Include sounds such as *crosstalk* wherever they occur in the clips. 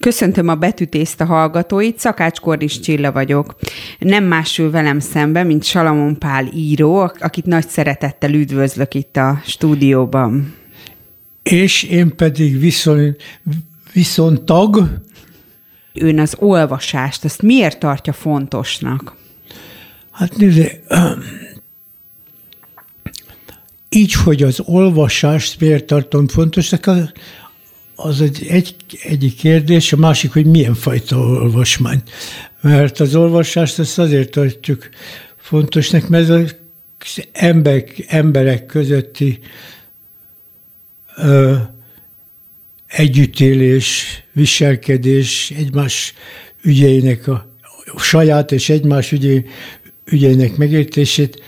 Köszöntöm a betűtészta hallgatóit, Szakács Kordis Csilla vagyok. Nem másül velem szembe, mint Salamon Pál író, akit nagy szeretettel üdvözlök itt a stúdióban. És én pedig viszont, viszont tag. Ön az olvasást, ezt miért tartja fontosnak? Hát nézd, *clears throat* így, hogy az olvasást miért tartom fontosnak, az, egy, egy, egyik kérdés, a másik, hogy milyen fajta olvasmány. Mert az olvasást azt azért tartjuk fontosnak, mert az emberek, emberek közötti ö, együttélés, viselkedés, egymás ügyeinek a, a saját és egymás ügyei, ügyeinek megértését,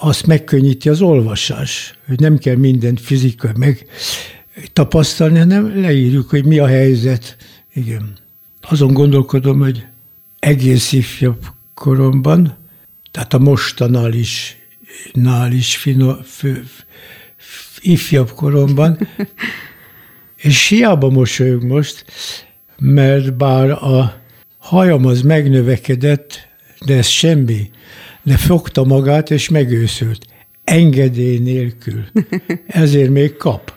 azt megkönnyíti az olvasás, hogy nem kell mindent fizikai meg tapasztalni, hanem leírjuk, hogy mi a helyzet. Igen. Azon gondolkodom, hogy egész ifjabb koromban, tehát a mostanál is, nál is fino, fő, ifjabb koromban, *laughs* és hiába mosolyog most, mert bár a hajam az megnövekedett, de ez semmi. De fogta magát, és megőszült. Engedély nélkül. *laughs* Ezért még kap.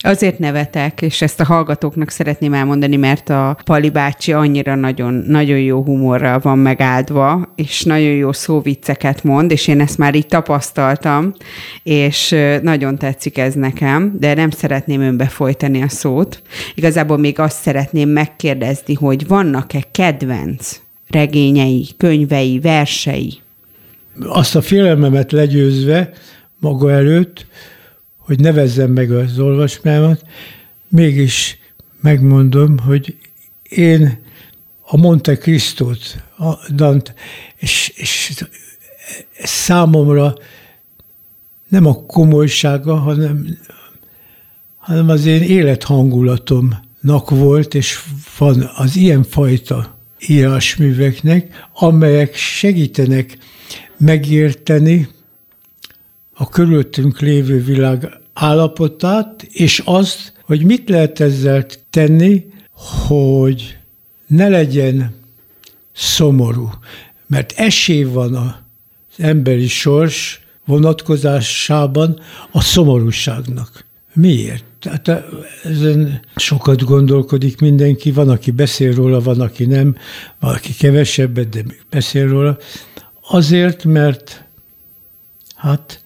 Azért nevetek, és ezt a hallgatóknak szeretném elmondani, mert a Pali bácsi annyira nagyon, nagyon jó humorral van megáldva, és nagyon jó szóvicceket mond, és én ezt már így tapasztaltam, és nagyon tetszik ez nekem, de nem szeretném önbe folytani a szót. Igazából még azt szeretném megkérdezni, hogy vannak-e kedvenc regényei, könyvei, versei? Azt a félelmemet legyőzve maga előtt, hogy nevezzem meg az olvasmámat, mégis megmondom, hogy én a Monte Cristót, a Dante, és, és számomra nem a komolysága, hanem, hanem az én élethangulatomnak volt, és van az ilyen fajta írásműveknek, amelyek segítenek megérteni a körülöttünk lévő világ állapotát, és azt, hogy mit lehet ezzel tenni, hogy ne legyen szomorú. Mert esély van az emberi sors vonatkozásában a szomorúságnak. Miért? Tehát ezen sokat gondolkodik mindenki, van, aki beszél róla, van, aki nem, van, aki kevesebbet, de beszél róla. Azért, mert hát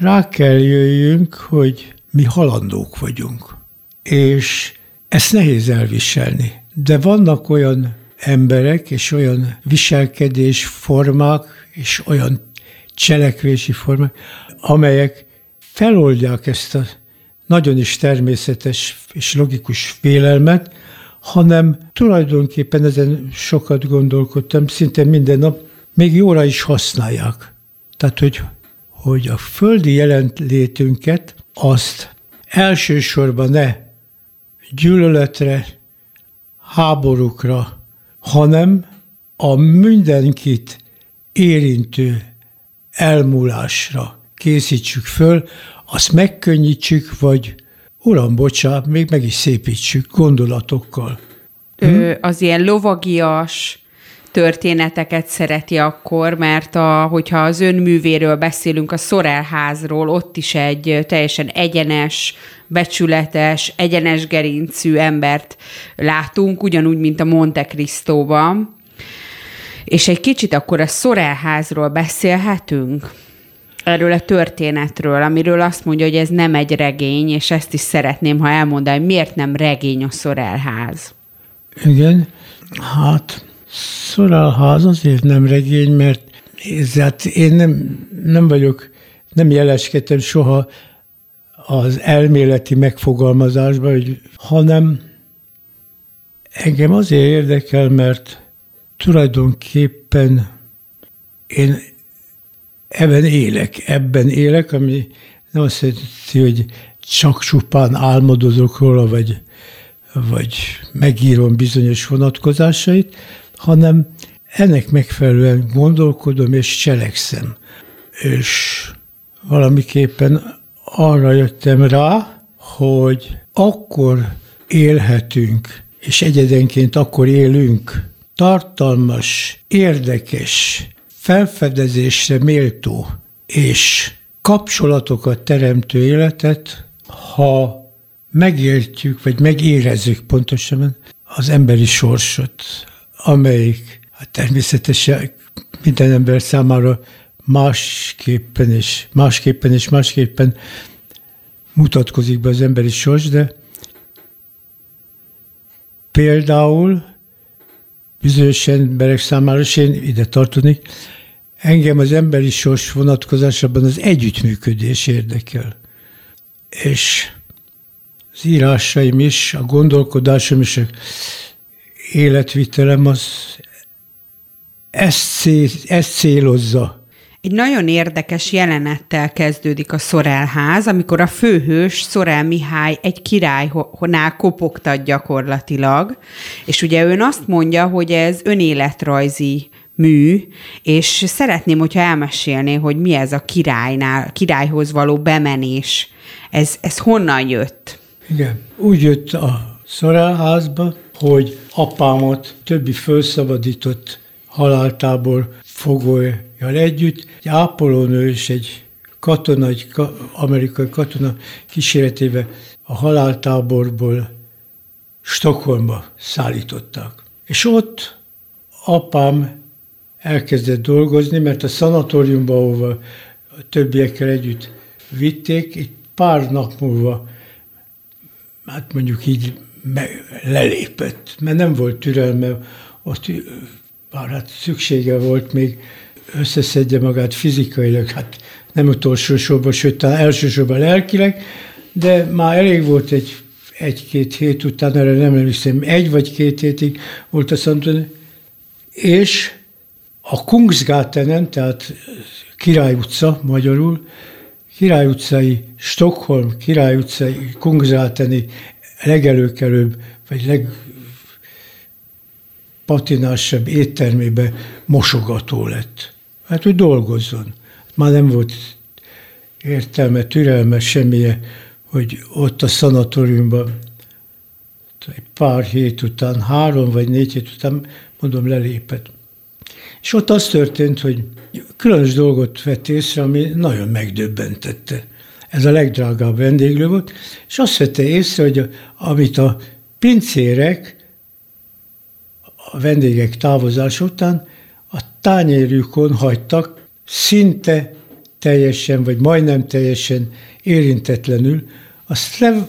rá kell jöjjünk, hogy mi halandók vagyunk. És ezt nehéz elviselni. De vannak olyan emberek és olyan viselkedés formák és olyan cselekvési formák, amelyek feloldják ezt a nagyon is természetes és logikus félelmet, hanem tulajdonképpen ezen sokat gondolkodtam, szinte minden nap, még jóra is használják. Tehát, hogy, hogy a földi jelenlétünket azt elsősorban ne gyűlöletre, háborúkra, hanem a mindenkit érintő elmúlásra készítsük föl, azt megkönnyítsük, vagy uram, bocsánat, még meg is szépítsük gondolatokkal. Hm? az ilyen lovagias történeteket szereti akkor, mert a, hogyha az önművéről beszélünk, a Szorelházról, ott is egy teljesen egyenes, becsületes, egyenes gerincű embert látunk, ugyanúgy, mint a Monte Cristóban. És egy kicsit akkor a Szorelházról beszélhetünk? erről a történetről, amiről azt mondja, hogy ez nem egy regény, és ezt is szeretném, ha elmondani, miért nem regény a Szorelház. Igen, hát Szorelház azért nem regény, mert hát én nem, nem vagyok, nem jeleskedtem soha az elméleti megfogalmazásban, hogy, hanem engem azért érdekel, mert tulajdonképpen én ebben élek, ebben élek, ami nem azt jelenti, hogy csak csupán álmodozok róla, vagy, vagy megírom bizonyos vonatkozásait, hanem ennek megfelelően gondolkodom és cselekszem. És valamiképpen arra jöttem rá, hogy akkor élhetünk és egyedenként akkor élünk, tartalmas, érdekes, felfedezésre méltó és kapcsolatokat teremtő életet, ha megértjük, vagy megérezzük pontosan az emberi sorsot, amelyik hát természetesen minden ember számára másképpen és másképpen és másképpen mutatkozik be az emberi sors, de például bizonyos emberek számára, és én ide tartozik, engem az emberi sors vonatkozásában az együttműködés érdekel. És az írásaim is, a gondolkodásom is, életvitelem az ezt, cél, ezt célozza. Egy nagyon érdekes jelenettel kezdődik a Szorelház, amikor a főhős Szorel Mihály egy királynál kopogtat gyakorlatilag, és ugye ön azt mondja, hogy ez önéletrajzi mű, és szeretném, hogyha elmesélné, hogy mi ez a királynál, királyhoz való bemenés. Ez, ez honnan jött? Igen, úgy jött a Szorelházba, hogy apámot többi felszabadított haláltábor fogolyjal együtt, egy ápolónő és egy katona, egy amerikai katona kíséretével a haláltáborból Stockholmba szállították. És ott apám elkezdett dolgozni, mert a szanatóriumba, ahova a többiekkel együtt vitték, egy pár nap múlva, hát mondjuk így lelépett, mert nem volt türelme, ott bár hát szüksége volt még összeszedje magát fizikailag, hát nem utolsó sorban, sőt, talán elsősorban lelkileg, de már elég volt egy egy-két hét után, erre nem emlékszem, egy vagy két hétig volt a Szanton, és a Kungsgatenen, tehát Király utca magyarul, Király utcai, Stockholm Király utcai, Kungsgateni legelőkelőbb, vagy leg, patinásabb éttermébe mosogató lett. Hát, hogy dolgozzon. Már nem volt értelme, türelme, semmilyen, hogy ott a szanatóriumban egy pár hét után, három vagy négy hét után, mondom, lelépett. És ott az történt, hogy különös dolgot vett észre, ami nagyon megdöbbentette. Ez a legdrágább vendéglő volt, és azt vette észre, hogy amit a pincérek a vendégek távozás után a tányérjukon hagytak szinte teljesen, vagy majdnem teljesen érintetlenül, azt le,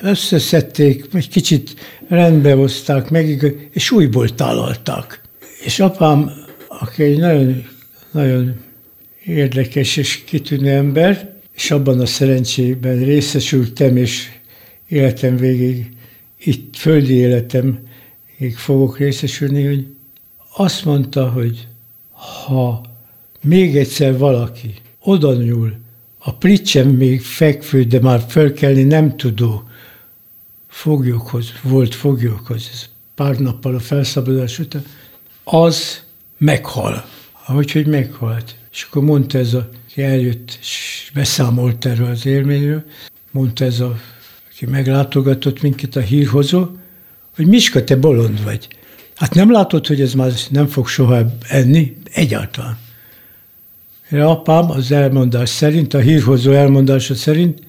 összeszedték, egy kicsit rendbe hozták meg, és újból tálalták. És apám, aki egy nagyon, nagyon érdekes és kitűnő ember, és abban a szerencsében részesültem, és életem végig, itt földi életem még fogok részesülni, hogy azt mondta, hogy ha még egyszer valaki oda nyúl, a pricsen még fekvő, de már fölkelni nem tudó foglyokhoz, volt foglyokhoz, ez pár nappal a felszabadulás után, az meghal. Ahogy, hogy meghalt. És akkor mondta ez a, aki eljött, és beszámolt erről az élményről, mondta ez a, aki meglátogatott minket, a hírhozó, hogy Miska, te bolond vagy. Hát nem látod, hogy ez már nem fog soha enni? Egyáltalán. A apám az elmondás szerint, a hírhozó elmondása szerint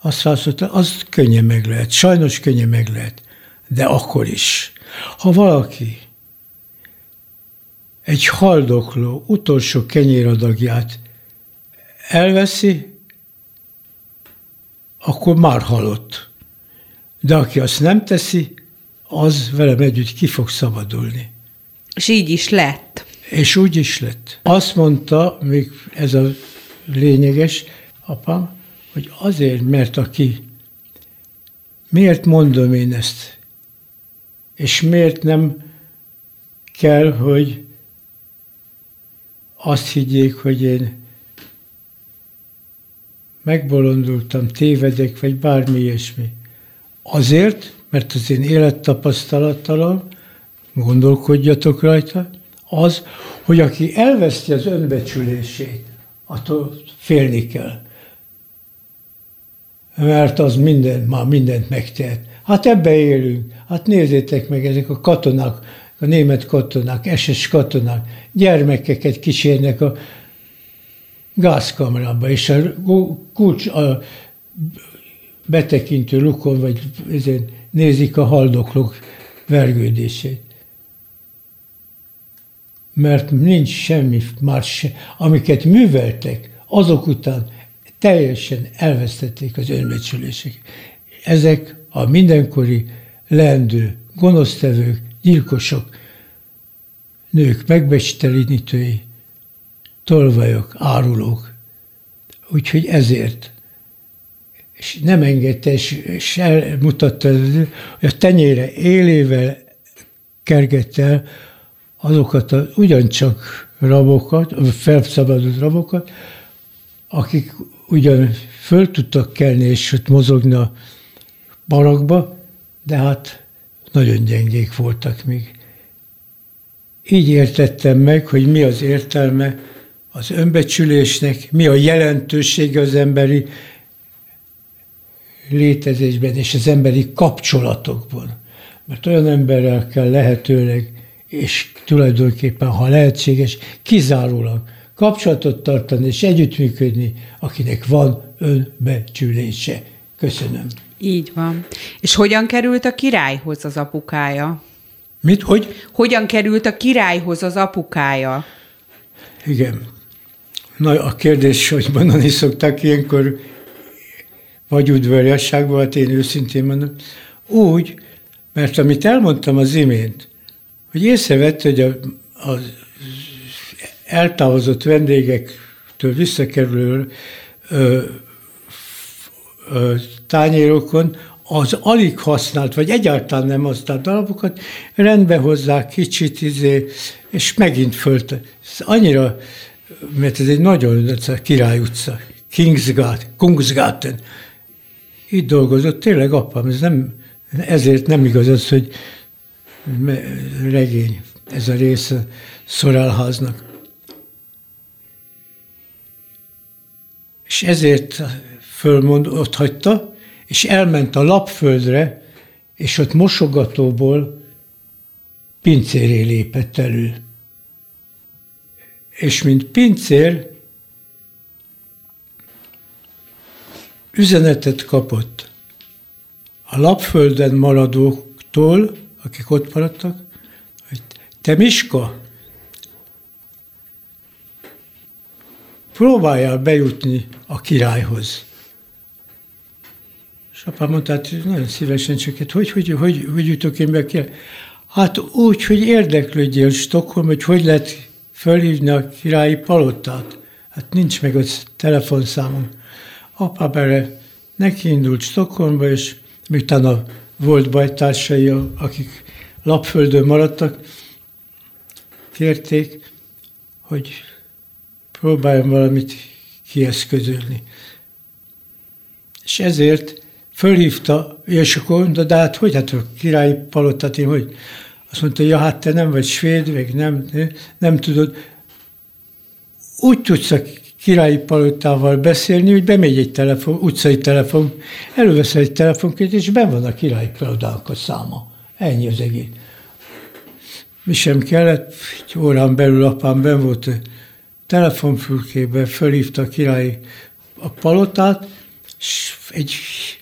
azt válaszolta, az könnyen meg lehet, sajnos könnyen meg lehet, de akkor is. Ha valaki egy haldokló utolsó kenyéradagját elveszi, akkor már halott. De aki azt nem teszi, az velem együtt ki fog szabadulni. És így is lett. És úgy is lett. Azt mondta, még ez a lényeges, apám, hogy azért, mert aki, miért mondom én ezt, és miért nem kell, hogy azt higgyék, hogy én megbolondultam, tévedek, vagy bármi ilyesmi. Azért, mert az én élettapasztalattalom, gondolkodjatok rajta, az, hogy aki elveszti az önbecsülését, attól félni kell. Mert az minden, már mindent megtehet. Hát ebbe élünk. Hát nézzétek meg, ezek a katonák, a német katonák, SS katonák, gyermekeket kísérnek a gázkamrába, és a kulcs, a betekintő lukon, vagy nézik a haldoklók vergődését. Mert nincs semmi más, amiket műveltek, azok után teljesen elvesztették az önbecsülések. Ezek a mindenkori leendő, gonosztevők, gyilkosok, nők megbecstelenítői, tolvajok, árulók. Úgyhogy ezért és nem engedte, és, elmutatta, hogy a tenyére élével kergette el azokat a, ugyancsak rabokat, felszabadult rabokat, akik ugyan föl tudtak kelni és ott mozogni a barakba, de hát nagyon gyengék voltak még. Így értettem meg, hogy mi az értelme az önbecsülésnek, mi a jelentősége az emberi létezésben és az emberi kapcsolatokban. Mert olyan emberrel kell lehetőleg, és tulajdonképpen, ha lehetséges, kizárólag kapcsolatot tartani és együttműködni, akinek van önbecsülése. Köszönöm. Így van. És hogyan került a királyhoz az apukája? Mit? Hogy? Hogyan került a királyhoz az apukája? Igen. Na, a kérdés, hogy mondani szokták ilyenkor, vagy udvariasságban, hát én őszintén mondom, úgy, mert amit elmondtam az imént, hogy észrevett, hogy a, az eltávozott vendégektől visszakerülő ö, ö, tányérokon az alig használt, vagy egyáltalán nem használt darabokat rendbe hozzák kicsit, izé, és megint fölt. Ez annyira, mert ez egy nagyon király utca, Kingsgate, Kungsgaten. Itt dolgozott tényleg apám, ez nem, ezért nem igaz az, hogy regény, ez a része Szorálháznak. És ezért fölmond, ott hagyta, és elment a lapföldre, és ott mosogatóból pincéré lépett elő. És mint pincér üzenetet kapott a lapfölden maradóktól, akik ott maradtak, hogy te Miska, próbáljál bejutni a királyhoz. És apám mondta, hát nagyon szívesen csak, hát hogy, hogy, hogy, hogy jutok én be ki? Hát úgy, hogy érdeklődjél Stockholm, hogy hogy lehet fölhívni a királyi palotát. Hát nincs meg a telefonszámom. Apám erre neki indult Stockholmba, és miután a volt bajtársai, akik lapföldön maradtak, kérték, hogy próbáljon valamit kieszközölni. És ezért fölhívta, és akkor mondta, de hát hogy, hát a királyi palotát én hogy? Azt mondta, ja, hát te nem vagy svéd, meg nem, nem tudod. Úgy tudsz a királyi palotával beszélni, hogy bemegy egy telefon, utcai telefon, előveszel egy telefonkét, és ben van a királyi palotának a száma. Ennyi az egész. Mi sem kellett, egy órán belül apám ben volt telefonfülkébe, fölhívta a király a palotát, és egy,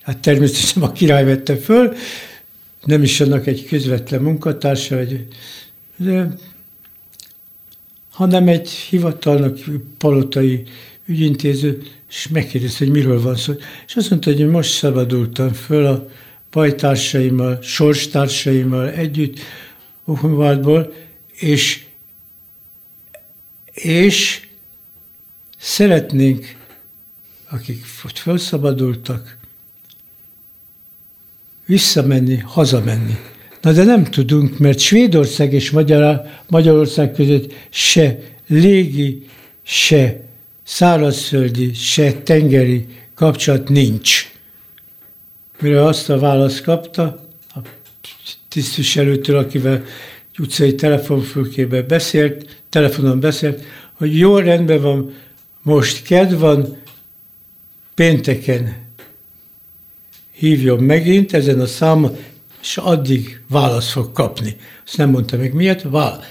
hát természetesen a király vette föl, nem is annak egy közvetlen munkatársa, vagy, de, hanem egy hivatalnak palotai ügyintéző, és megkérdezte, hogy miről van szó. És azt mondta, hogy most szabadultam föl a bajtársaimmal, sorstársaimmal együtt Buchenwaldból, és, és szeretnénk akik ott felszabadultak, visszamenni, hazamenni. Na de nem tudunk, mert Svédország és Magyar, Magyarország között se légi, se szárazföldi, se tengeri kapcsolat nincs. Mire azt a választ kapta, a tisztviselőtől, akivel utcai telefonfülkébe beszélt, telefonon beszélt, hogy jó rendben van, most kedv van, pénteken hívjon megint ezen a számon, és addig választ fog kapni. Azt nem mondta meg miért, vál.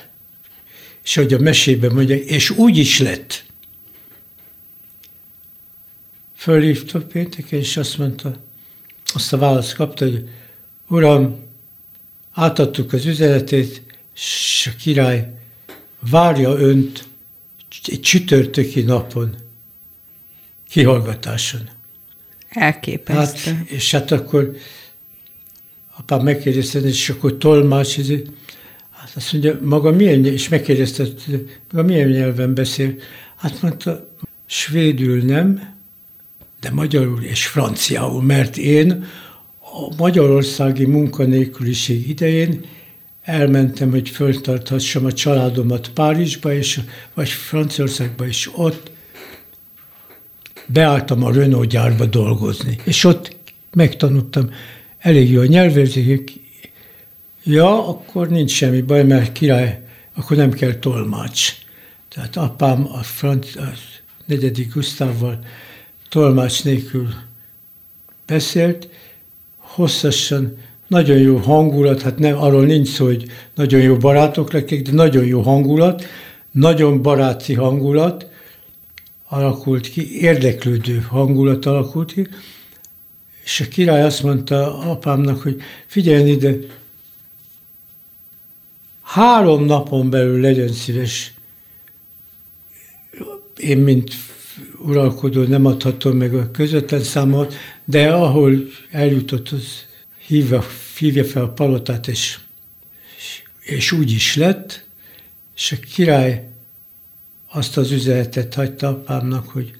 És hogy a mesében mondja, és úgy is lett. Fölhívta pénteken, és azt mondta, azt a választ kapta, hogy Uram, átadtuk az üzenetét, és a király várja önt egy csütörtöki napon, kihallgatáson. Elképesztő. Hát, és hát akkor apám megkérdezte, és akkor tolmács, hát azt mondja, maga milyen, és megkérdezte, maga milyen nyelven beszél? Hát mondta, svédül nem, de magyarul és franciául, mert én a magyarországi munkanélküliség idején elmentem, hogy föltarthassam a családomat Párizsba, és, vagy Franciaországba, és ott beálltam a Renault gyárba dolgozni. És ott megtanultam elég jó a nyelvérzékük. Ja, akkor nincs semmi baj, mert király, akkor nem kell tolmács. Tehát apám a, franc, a negyedik Gusztávval tolmács nélkül beszélt, hosszasan, nagyon jó hangulat, hát nem, arról nincs szó, hogy nagyon jó barátok lettek, de nagyon jó hangulat, nagyon baráti hangulat alakult ki, érdeklődő hangulat alakult ki, és a király azt mondta apámnak, hogy figyelj ide, három napon belül legyen szíves, én, mint uralkodó nem adhatom meg a közvetlen számot, de ahol eljutott, az hívja, hívja fel a palotát, és, és úgy is lett, és a király azt az üzenetet hagyta apámnak, hogy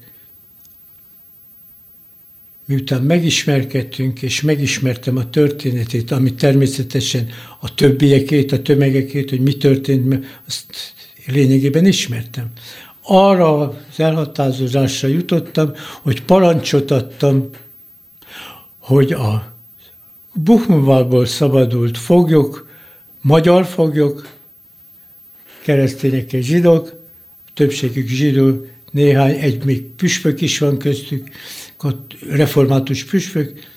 miután megismerkedtünk, és megismertem a történetét, ami természetesen a többiekét, a tömegekét, hogy mi történt, mert azt lényegében ismertem. Arra az elhatározásra jutottam, hogy parancsot adtam, hogy a Buchenwaldból szabadult foglyok, magyar foglyok, keresztények és zsidók, többségük zsidó, néhány, egy még püspök is van köztük, református püspök,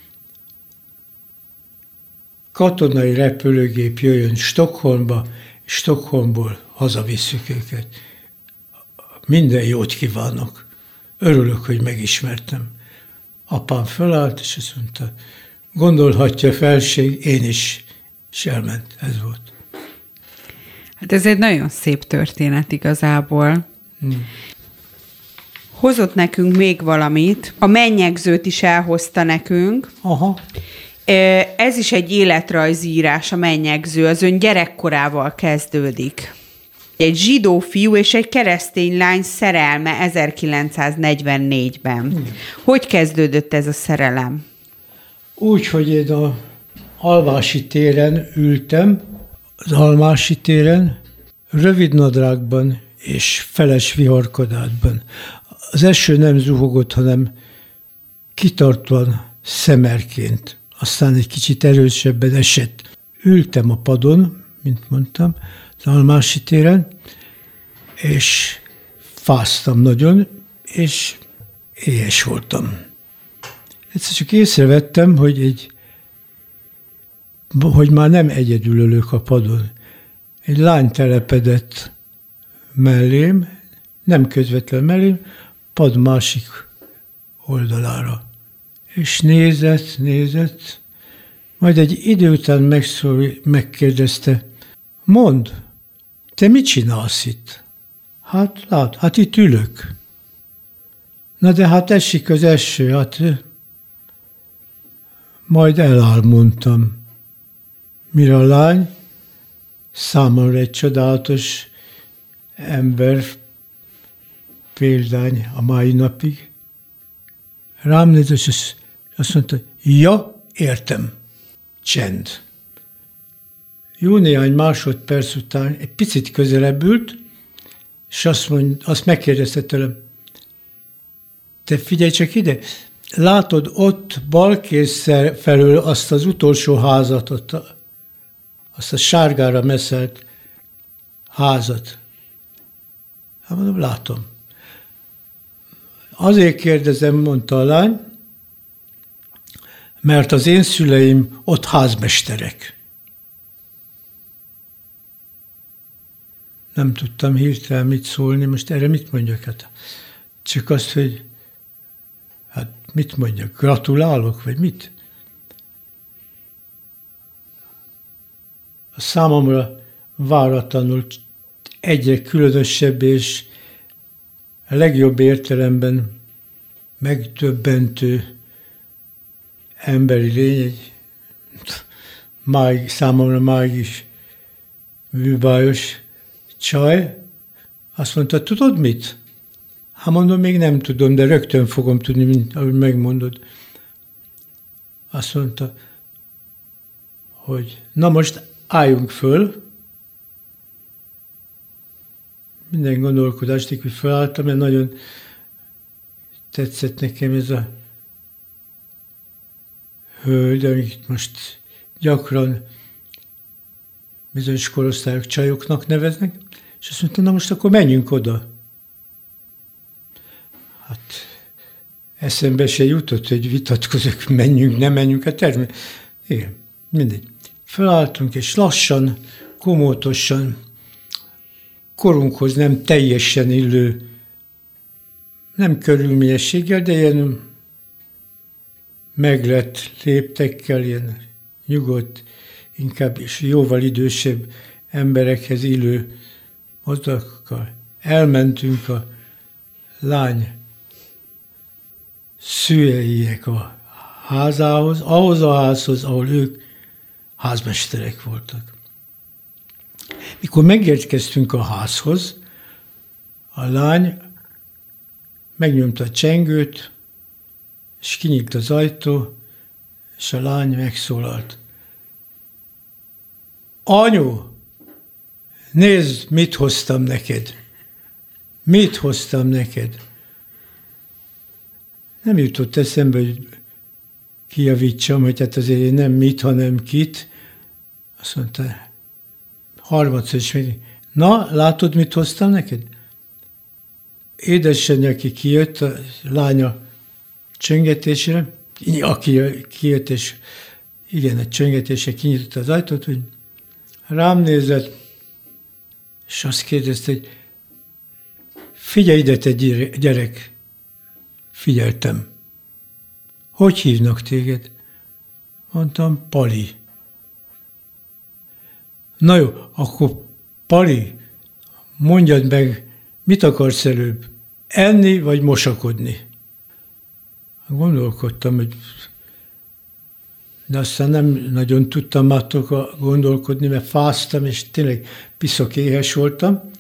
katonai repülőgép jöjjön Stockholmba, Stockholmból hazavisszük őket. Minden jót kívánok. Örülök, hogy megismertem. Apám fölállt, és azt mondta, gondolhatja felség, én is, és elment. Ez volt. Hát ez egy nagyon szép történet igazából. Hmm hozott nekünk még valamit, a mennyegzőt is elhozta nekünk. Aha. Ez is egy életrajzírás, a mennyegző, az ön gyerekkorával kezdődik. Egy zsidó fiú és egy keresztény lány szerelme 1944-ben. Hmm. Hogy kezdődött ez a szerelem? Úgy, hogy én a Alvási téren ültem, az Almási téren, rövid nadrágban és feles viharkodásban az eső nem zuhogott, hanem kitartóan szemerként. Aztán egy kicsit erősebben esett. Ültem a padon, mint mondtam, az Almási téren, és fáztam nagyon, és éhes voltam. Egyszer csak észrevettem, hogy egy hogy már nem egyedül ülök a padon. Egy lány telepedett mellém, nem közvetlen mellém, pad másik oldalára. És nézett, nézett, majd egy idő után megszól, megkérdezte, mond, te mit csinálsz itt? Hát lát, hát itt ülök. Na de hát esik az eső, hát majd eláll, mondtam. Mire a lány számomra egy csodálatos ember, példány a mai napig. Rám nézett, és azt mondta, ja, értem. Csend. Jó néhány másodperc után egy picit közelebb ült, és azt, mond, azt megkérdezte tőlem, te figyelj csak ide, látod ott balkészszer felől azt az utolsó házat, ott a, azt a sárgára meszelt házat. Hát mondom, látom. Azért kérdezem, mondta a lány, mert az én szüleim ott házmesterek. Nem tudtam hirtelen mit szólni, most erre mit mondjak? Hát csak azt, hogy hát mit mondjak, gratulálok, vagy mit? A számomra váratlanul egyre különösebb és a legjobb értelemben megtöbbentő emberi lény, egy máig, számomra máig is műbájos csaj, azt mondta, tudod mit? Hát mondom, még nem tudom, de rögtön fogom tudni, mint ahogy megmondod. Azt mondta, hogy na most álljunk föl, minden gondolkodást, hogy felálltam, mert nagyon tetszett nekem ez a hölgy, amit most gyakran bizonyos korosztályok csajoknak neveznek, és azt mondta, na most akkor menjünk oda. Hát eszembe se jutott, hogy vitatkozok, menjünk, nem menjünk, hát természetesen. Igen, mindegy. Felálltunk, és lassan, komótosan, korunkhoz nem teljesen illő, nem körülményességgel, de ilyen meglett léptekkel, ilyen nyugodt, inkább is jóval idősebb emberekhez illő mozdakkal. Elmentünk a lány szüleiek a házához, ahhoz a házhoz, ahol ők házmesterek voltak. Mikor megérkeztünk a házhoz, a lány megnyomta a csengőt, és kinyílt az ajtó, és a lány megszólalt. Anyu, nézd, mit hoztam neked. Mit hoztam neked? Nem jutott eszembe, hogy kijavítsam, hogy hát azért én nem mit, hanem kit. Azt mondta, harmadszor is még, na, látod, mit hoztam neked? Édesanyja, aki kijött, a lánya csöngetésre, aki kijött, és igen, egy csöngetésre kinyitotta az ajtót, hogy rám nézett, és azt kérdezte, hogy figyelj ide, te gyerek, figyeltem. Hogy hívnak téged? Mondtam, Pali. Na jó, akkor Pali, mondjad meg, mit akarsz előbb? Enni vagy mosakodni? Gondolkodtam, hogy de aztán nem nagyon tudtam már gondolkodni, mert fáztam, és tényleg piszok éhes voltam,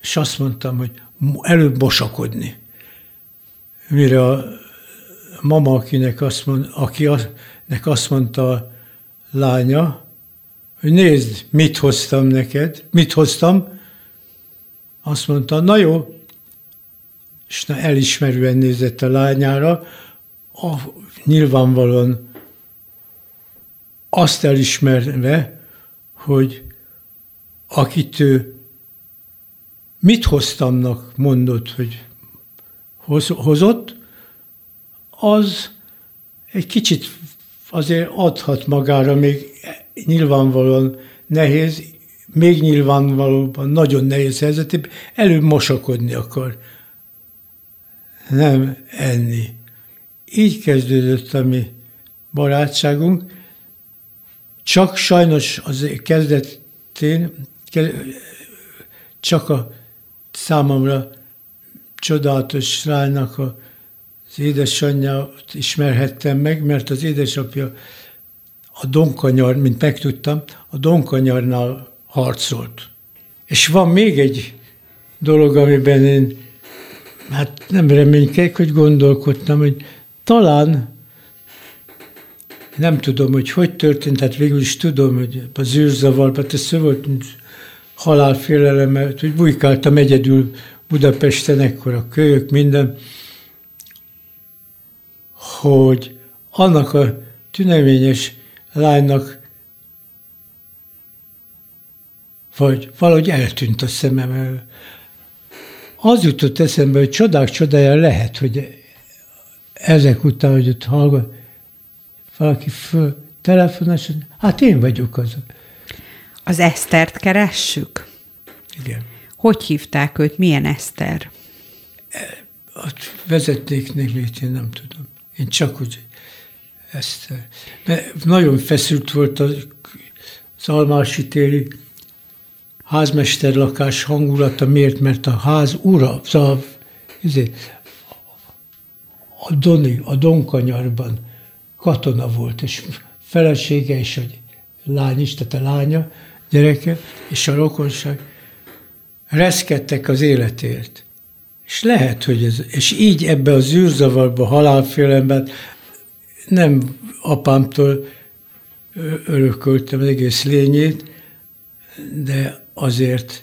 és azt mondtam, hogy előbb mosakodni. Mire a mama, akinek azt, mond, akinek azt mondta a lánya, hogy nézd, mit hoztam neked, mit hoztam, azt mondta, na jó, és na elismerően nézett a lányára, a, nyilvánvalóan azt elismerve, hogy akit ő mit hoztamnak mondott, hogy hoz, hozott, az egy kicsit azért adhat magára még nyilvánvalóan nehéz, még nyilvánvalóban nagyon nehéz helyzetében, előbb mosakodni akar, nem enni. Így kezdődött a mi barátságunk, csak sajnos az kezdetén, csak a számomra csodálatos lánynak az édesanyját ismerhettem meg, mert az édesapja a Donkanyar, mint megtudtam, a Donkanyarnál harcolt. És van még egy dolog, amiben én hát nem reménykedek, hogy gondolkodtam, hogy talán nem tudom, hogy hogy történt, hát végül is tudom, hogy az űrzavarban, ez szó volt halálfélelem, mert hogy bujkáltam egyedül Budapesten, ekkor a kölyök, minden, hogy annak a tüneményes lánynak vagy valahogy eltűnt a szemem elől. Az jutott eszembe, hogy csodák csodája lehet, hogy ezek után, hogy ott hallgat, valaki föl telefonos, hát én vagyok az. Az Esztert keressük? Igen. Hogy hívták őt? Milyen Eszter? Ott vezették nevét, én nem tudom. Én csak úgy ezt, mert nagyon feszült volt az, az almási téri házmesterlakás hangulata. Miért? Mert a ház ura, szóval, a Doni, a Donkanyarban katona volt, és felesége és a lány is, tehát a lánya, gyereke, és a rokonság reszkedtek az életért. És lehet, hogy ez, és így ebbe az űrzavarba, halálfélemben nem apámtól örököltem az egész lényét, de azért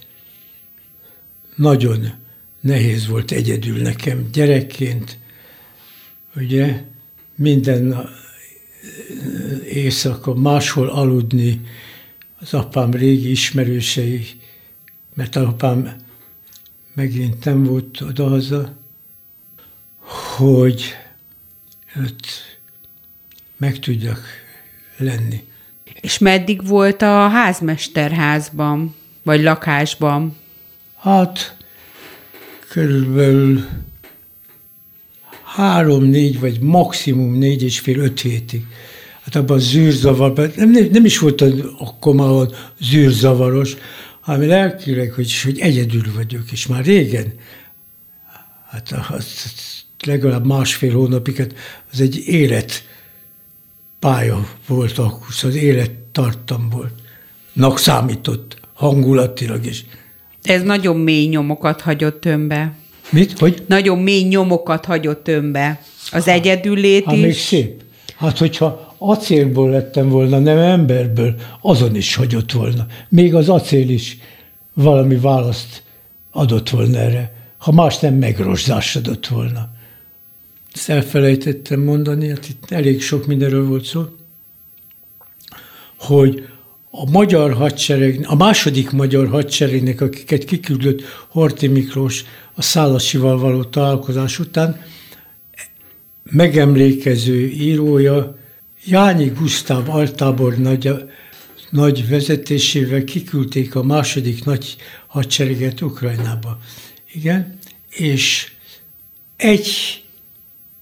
nagyon nehéz volt egyedül nekem gyerekként, ugye minden éjszaka máshol aludni, az apám régi ismerősei, mert apám megint nem volt odahaza, hogy ott meg tudjak lenni. És meddig volt a házmesterházban, vagy lakásban? Hát körülbelül három, négy, vagy maximum négy és fél, öt hétig. Hát abban a zűrzavarban, nem, nem is volt akkor már zűrzavaros, hanem lelkileg, hogy, hogy egyedül vagyok, és már régen, hát az, legalább másfél hónapig, hát az egy élet pálya volt akkor, az élettartam volt. Nak számított, hangulatilag is. Ez nagyon mély nyomokat hagyott önbe. Mit? Hogy? Nagyon mély nyomokat hagyott önbe. Az egyedüllét hát is. még szép. Hát, hogyha acélból lettem volna, nem emberből, azon is hagyott volna. Még az acél is valami választ adott volna erre, ha más nem megrozsásodott volna. Ezt elfelejtettem mondani, hát itt elég sok mindenről volt szó, hogy a magyar hadsereg, a második magyar hadseregnek, akiket kiküldött Horti Miklós a Szálasival való találkozás után, megemlékező írója Jányi Gusztáv altábor nagy, nagy vezetésével kiküldték a második nagy hadsereget Ukrajnába. Igen, és egy,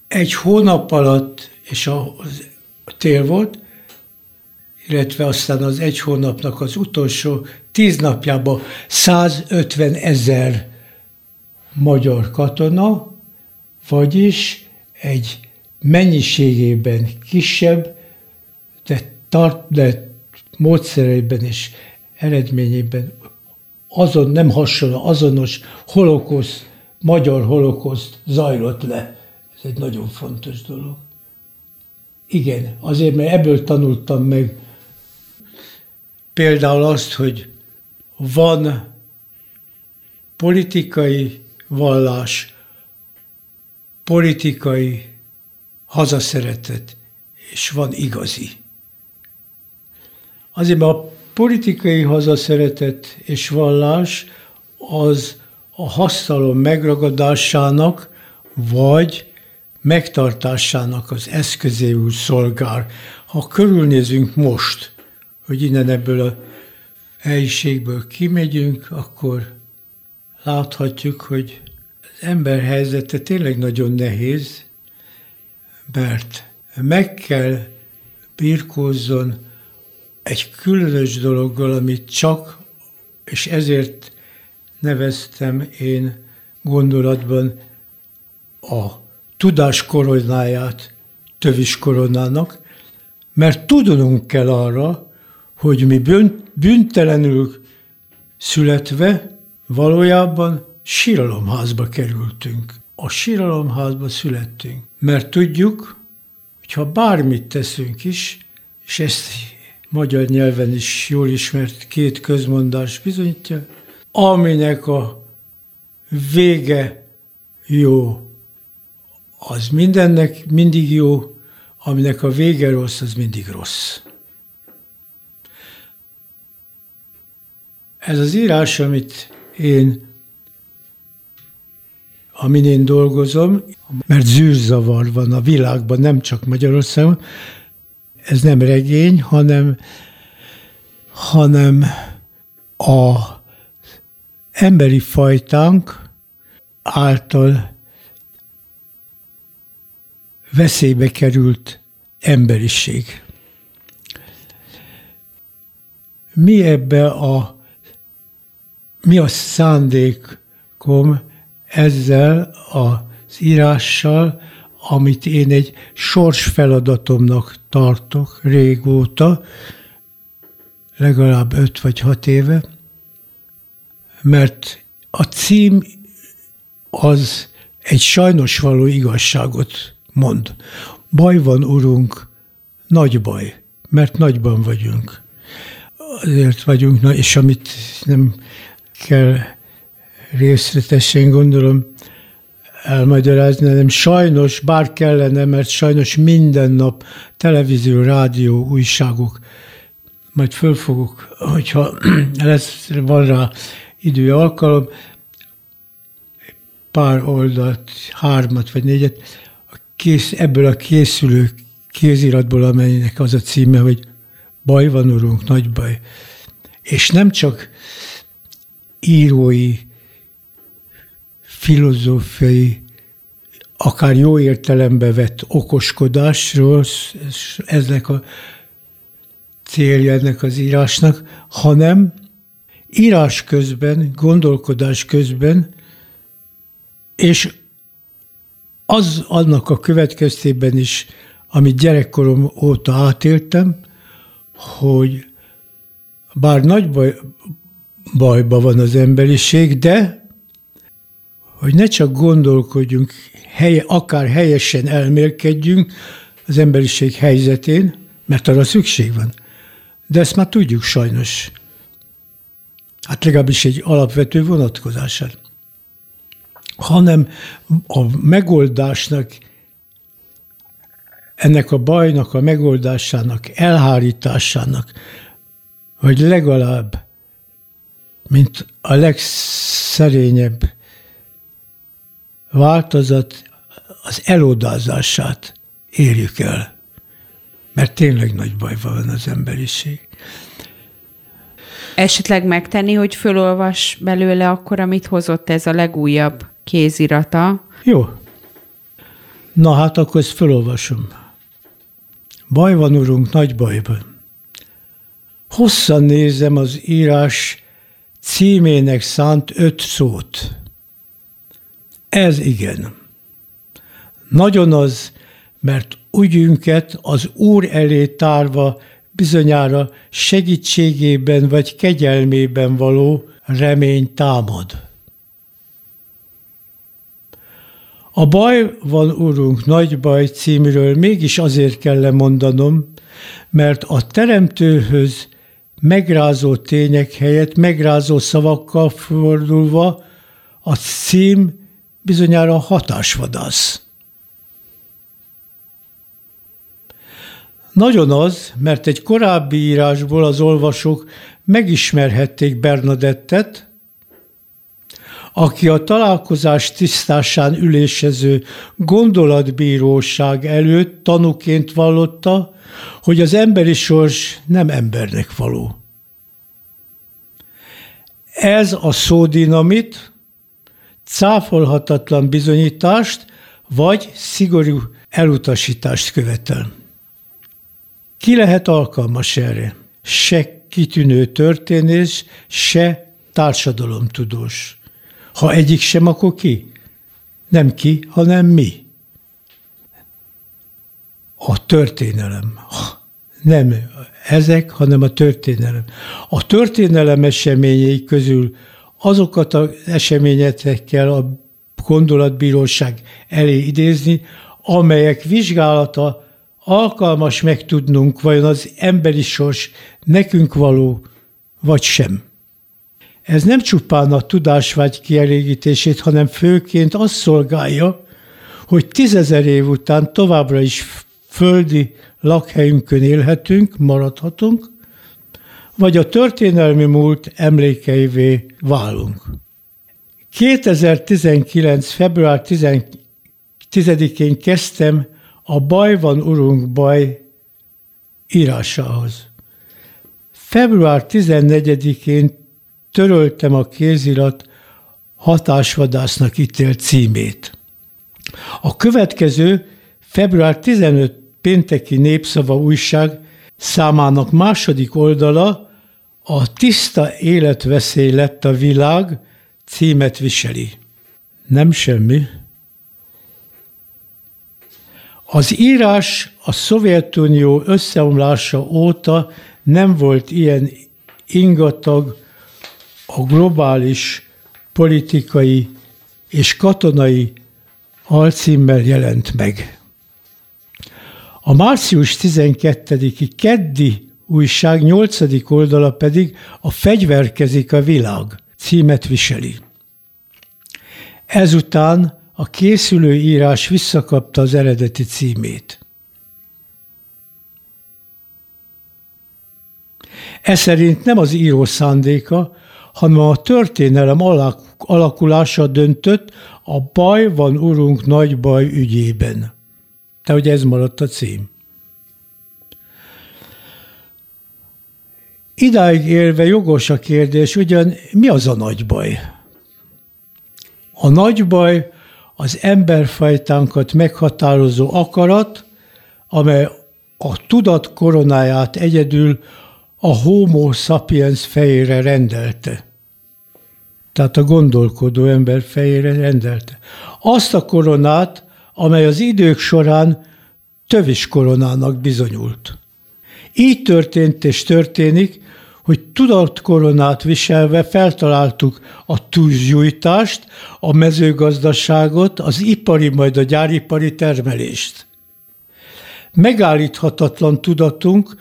egy hónap alatt, és a, a tél volt, illetve aztán az egy hónapnak az utolsó tíz napjában 150 ezer magyar katona, vagyis egy mennyiségében kisebb, de, tart, de módszereiben és eredményében azon nem hasonló, azonos holokoszt, magyar holokoszt zajlott le. Ez egy nagyon fontos dolog. Igen, azért, mert ebből tanultam meg például azt, hogy van politikai vallás, politikai hazaszeretet, és van igazi. Azért, mert a politikai hazaszeretet és vallás az a hasztalom megragadásának, vagy megtartásának az eszközéül szolgál. Ha körülnézünk most, hogy innen ebből a helyiségből kimegyünk, akkor láthatjuk, hogy az ember helyzete tényleg nagyon nehéz, mert meg kell birkózzon egy különös dologgal, amit csak, és ezért neveztem én gondolatban a tudás koronáját tövis koronának, mert tudnunk kell arra, hogy mi bűntelenül születve valójában síralomházba kerültünk. A síralomházba születtünk, mert tudjuk, hogy ha bármit teszünk is, és ezt magyar nyelven is jól ismert két közmondás bizonyítja, aminek a vége jó, az mindennek mindig jó, aminek a vége rossz, az mindig rossz. Ez az írás, amit én, amin én dolgozom, mert zűrzavar van a világban, nem csak Magyarországon, ez nem regény, hanem, hanem a emberi fajtánk által veszélybe került emberiség. Mi ebbe a mi a szándékom ezzel az írással, amit én egy sors feladatomnak tartok régóta, legalább öt vagy hat éve, mert a cím az egy sajnos való igazságot mond. Baj van, urunk, nagy baj, mert nagyban vagyunk. Azért vagyunk, és amit nem kell részletesen gondolom elmagyarázni, hanem sajnos, bár kellene, mert sajnos minden nap televízió, rádió, újságok, majd fölfogok, hogyha *clears throat* lesz, van rá idő, alkalom, pár oldalt, hármat vagy négyet, a kész, ebből a készülő kéziratból, amelynek az a címe, hogy baj van, urunk, nagy baj. És nem csak írói, filozófiai, akár jó értelembe vett okoskodásról, eznek a célja ennek az írásnak, hanem írás közben, gondolkodás közben, és az annak a következtében is, amit gyerekkorom óta átéltem, hogy bár nagy baj, bajba van az emberiség, de hogy ne csak gondolkodjunk, helye, akár helyesen elmélkedjünk az emberiség helyzetén, mert arra szükség van. De ezt már tudjuk sajnos. Hát legalábbis egy alapvető vonatkozását. Hanem a megoldásnak, ennek a bajnak a megoldásának, elhárításának, vagy legalább mint a legszerényebb változat az elodázását érjük el. Mert tényleg nagy baj van az emberiség. Esetleg megtenni, hogy fölolvas belőle akkor, amit hozott ez a legújabb kézirata? Jó. Na hát akkor ezt fölolvasom. Baj van, urunk, nagy bajban. Hosszan nézem az írás címének szánt öt szót. Ez igen. Nagyon az, mert ügyünket az Úr elé tárva bizonyára segítségében vagy kegyelmében való remény támad. A baj van, Urunk, nagy baj címről mégis azért kell lemondanom, mert a Teremtőhöz megrázó tények helyett megrázó szavakkal fordulva a cím bizonyára hatásvadász. Nagyon az, mert egy korábbi írásból az olvasók megismerhették Bernadettet, aki a találkozás tisztásán ülésező gondolatbíróság előtt tanuként vallotta, hogy az emberi sors nem embernek való. Ez a szódinamit cáfolhatatlan bizonyítást vagy szigorú elutasítást követel. Ki lehet alkalmas erre? Se kitűnő történés, se társadalomtudós. Ha egyik sem, akkor ki? Nem ki, hanem mi a történelem. Nem ezek, hanem a történelem. A történelem eseményei közül azokat az eseményekkel a gondolatbíróság elé idézni, amelyek vizsgálata alkalmas megtudnunk, vajon az emberi sors nekünk való, vagy sem. Ez nem csupán a tudásvágy kielégítését, hanem főként azt szolgálja, hogy tízezer év után továbbra is földi lakhelyünkön élhetünk, maradhatunk, vagy a történelmi múlt emlékeivé válunk. 2019. február 10-én kezdtem a Baj van, urunk, baj írásához. Február 14-én töröltem a kézirat hatásvadásznak ítélt címét. A következő február 15 pénteki népszava újság számának második oldala a Tiszta életveszély lett a világ címet viseli. Nem semmi. Az írás a Szovjetunió összeomlása óta nem volt ilyen ingatag a globális politikai és katonai alcímmel jelent meg. A március 12-i keddi újság 8. oldala pedig a Fegyverkezik a világ címet viseli. Ezután a készülő írás visszakapta az eredeti címét. Ez szerint nem az író szándéka, hanem a történelem alakulása döntött a baj van urunk nagy baj ügyében. De hogy ez maradt a cím. Idáig érve jogos a kérdés, ugyan mi az a nagy baj? A nagy baj az emberfajtánkat meghatározó akarat, amely a tudat koronáját egyedül a homo sapiens fejére rendelte. Tehát a gondolkodó ember fejére rendelte. Azt a koronát, amely az idők során tövis koronának bizonyult. Így történt és történik, tudatkoronát viselve feltaláltuk a tűzgyújtást, a mezőgazdaságot, az ipari, majd a gyáripari termelést. Megállíthatatlan tudatunk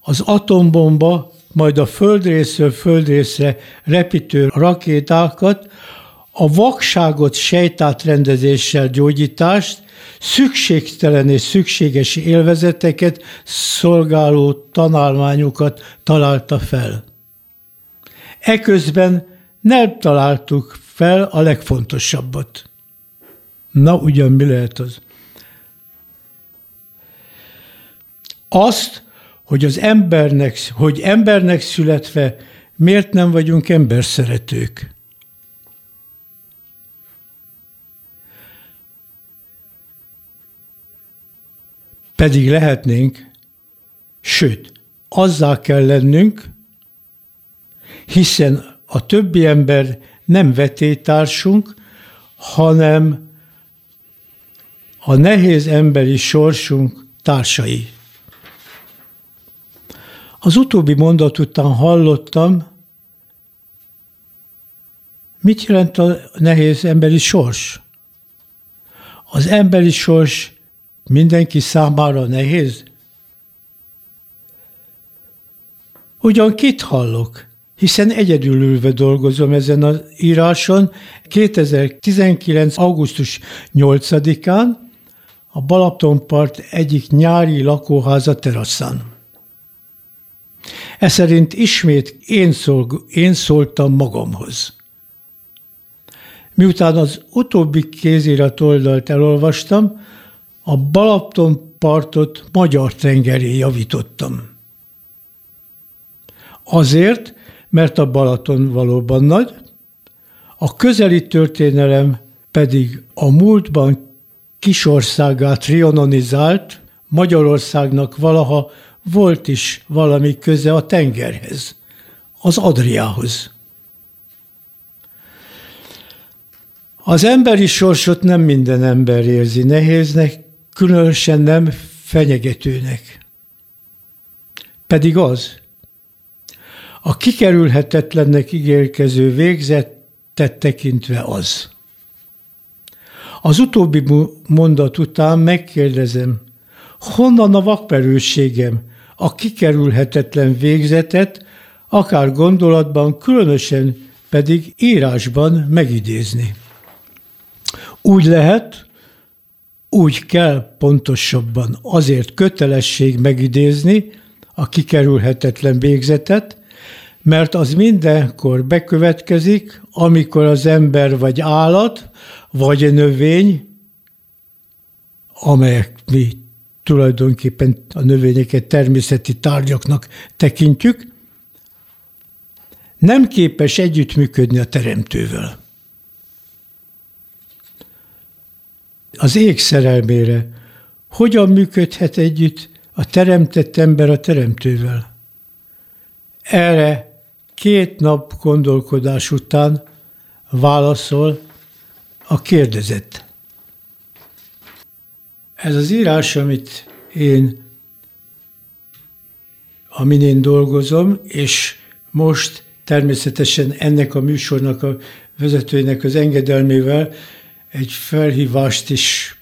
az atombomba, majd a földrészről földrészre repítő rakétákat, a vakságot sejtátrendezéssel gyógyítást, szükségtelen és szükséges élvezeteket szolgáló tanálmányokat találta fel. Eközben nem találtuk fel a legfontosabbat. Na, ugyan mi lehet az? Azt, hogy az embernek, hogy embernek születve miért nem vagyunk emberszeretők. Pedig lehetnénk, sőt, azzá kell lennünk, hiszen a többi ember nem vetétársunk, hanem a nehéz emberi sorsunk társai. Az utóbbi mondat után hallottam, mit jelent a nehéz emberi sors? Az emberi sors mindenki számára nehéz? Ugyan kit hallok? Hiszen egyedül ülve dolgozom ezen az íráson 2019. augusztus 8-án a Balatonpart egyik nyári lakóháza teraszán. Szerint ismét én, szól, én szóltam magamhoz. Miután az utóbbi kézirat oldalt elolvastam, a Balaton partot magyar tengeré javítottam. Azért, mert a Balaton valóban nagy, a közeli történelem pedig a múltban kisországát riononizált, Magyarországnak valaha volt is valami köze a tengerhez, az Adriához. Az emberi sorsot nem minden ember érzi nehéznek, különösen nem fenyegetőnek. Pedig az, a kikerülhetetlennek ígérkező végzetet tekintve az. Az utóbbi mondat után megkérdezem, honnan a vakperőségem, a kikerülhetetlen végzetet, akár gondolatban, különösen pedig írásban megidézni. Úgy lehet, úgy kell pontosabban azért kötelesség megidézni a kikerülhetetlen végzetet, mert az mindenkor bekövetkezik, amikor az ember vagy állat, vagy növény, amelyek mi tulajdonképpen a növényeket természeti tárgyaknak tekintjük, nem képes együttműködni a teremtővel. Az ég szerelmére hogyan működhet együtt a teremtett ember a teremtővel? Erre két nap gondolkodás után válaszol a kérdezett. Ez az írás, amit én, amin én dolgozom, és most természetesen ennek a műsornak a vezetőinek az engedelmével egy felhívást is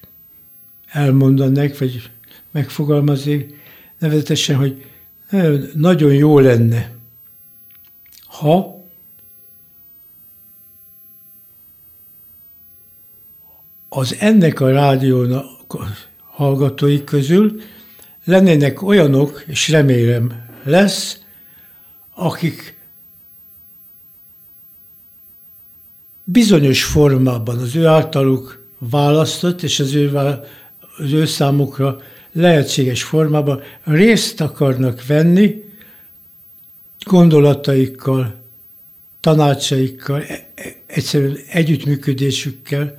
elmondanék, vagy megfogalmazni, nevezetesen, hogy nagyon jó lenne, ha az ennek a rádiónak hallgatói közül lennének olyanok, és remélem lesz, akik bizonyos formában az ő általuk választott, és az ő, az ő számukra lehetséges formában részt akarnak venni gondolataikkal, tanácsaikkal, e, e, egyszerűen együttműködésükkel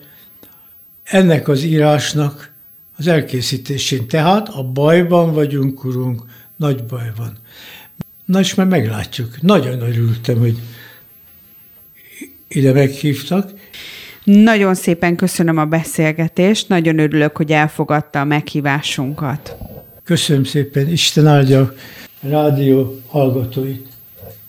ennek az írásnak az elkészítésén. Tehát a bajban vagyunk, urunk, nagy baj van. Na és már meglátjuk. Nagyon örültem, hogy ide meghívtak. Nagyon szépen köszönöm a beszélgetést, nagyon örülök, hogy elfogadta a meghívásunkat. Köszönöm szépen, Isten áldja a rádió hallgatóit.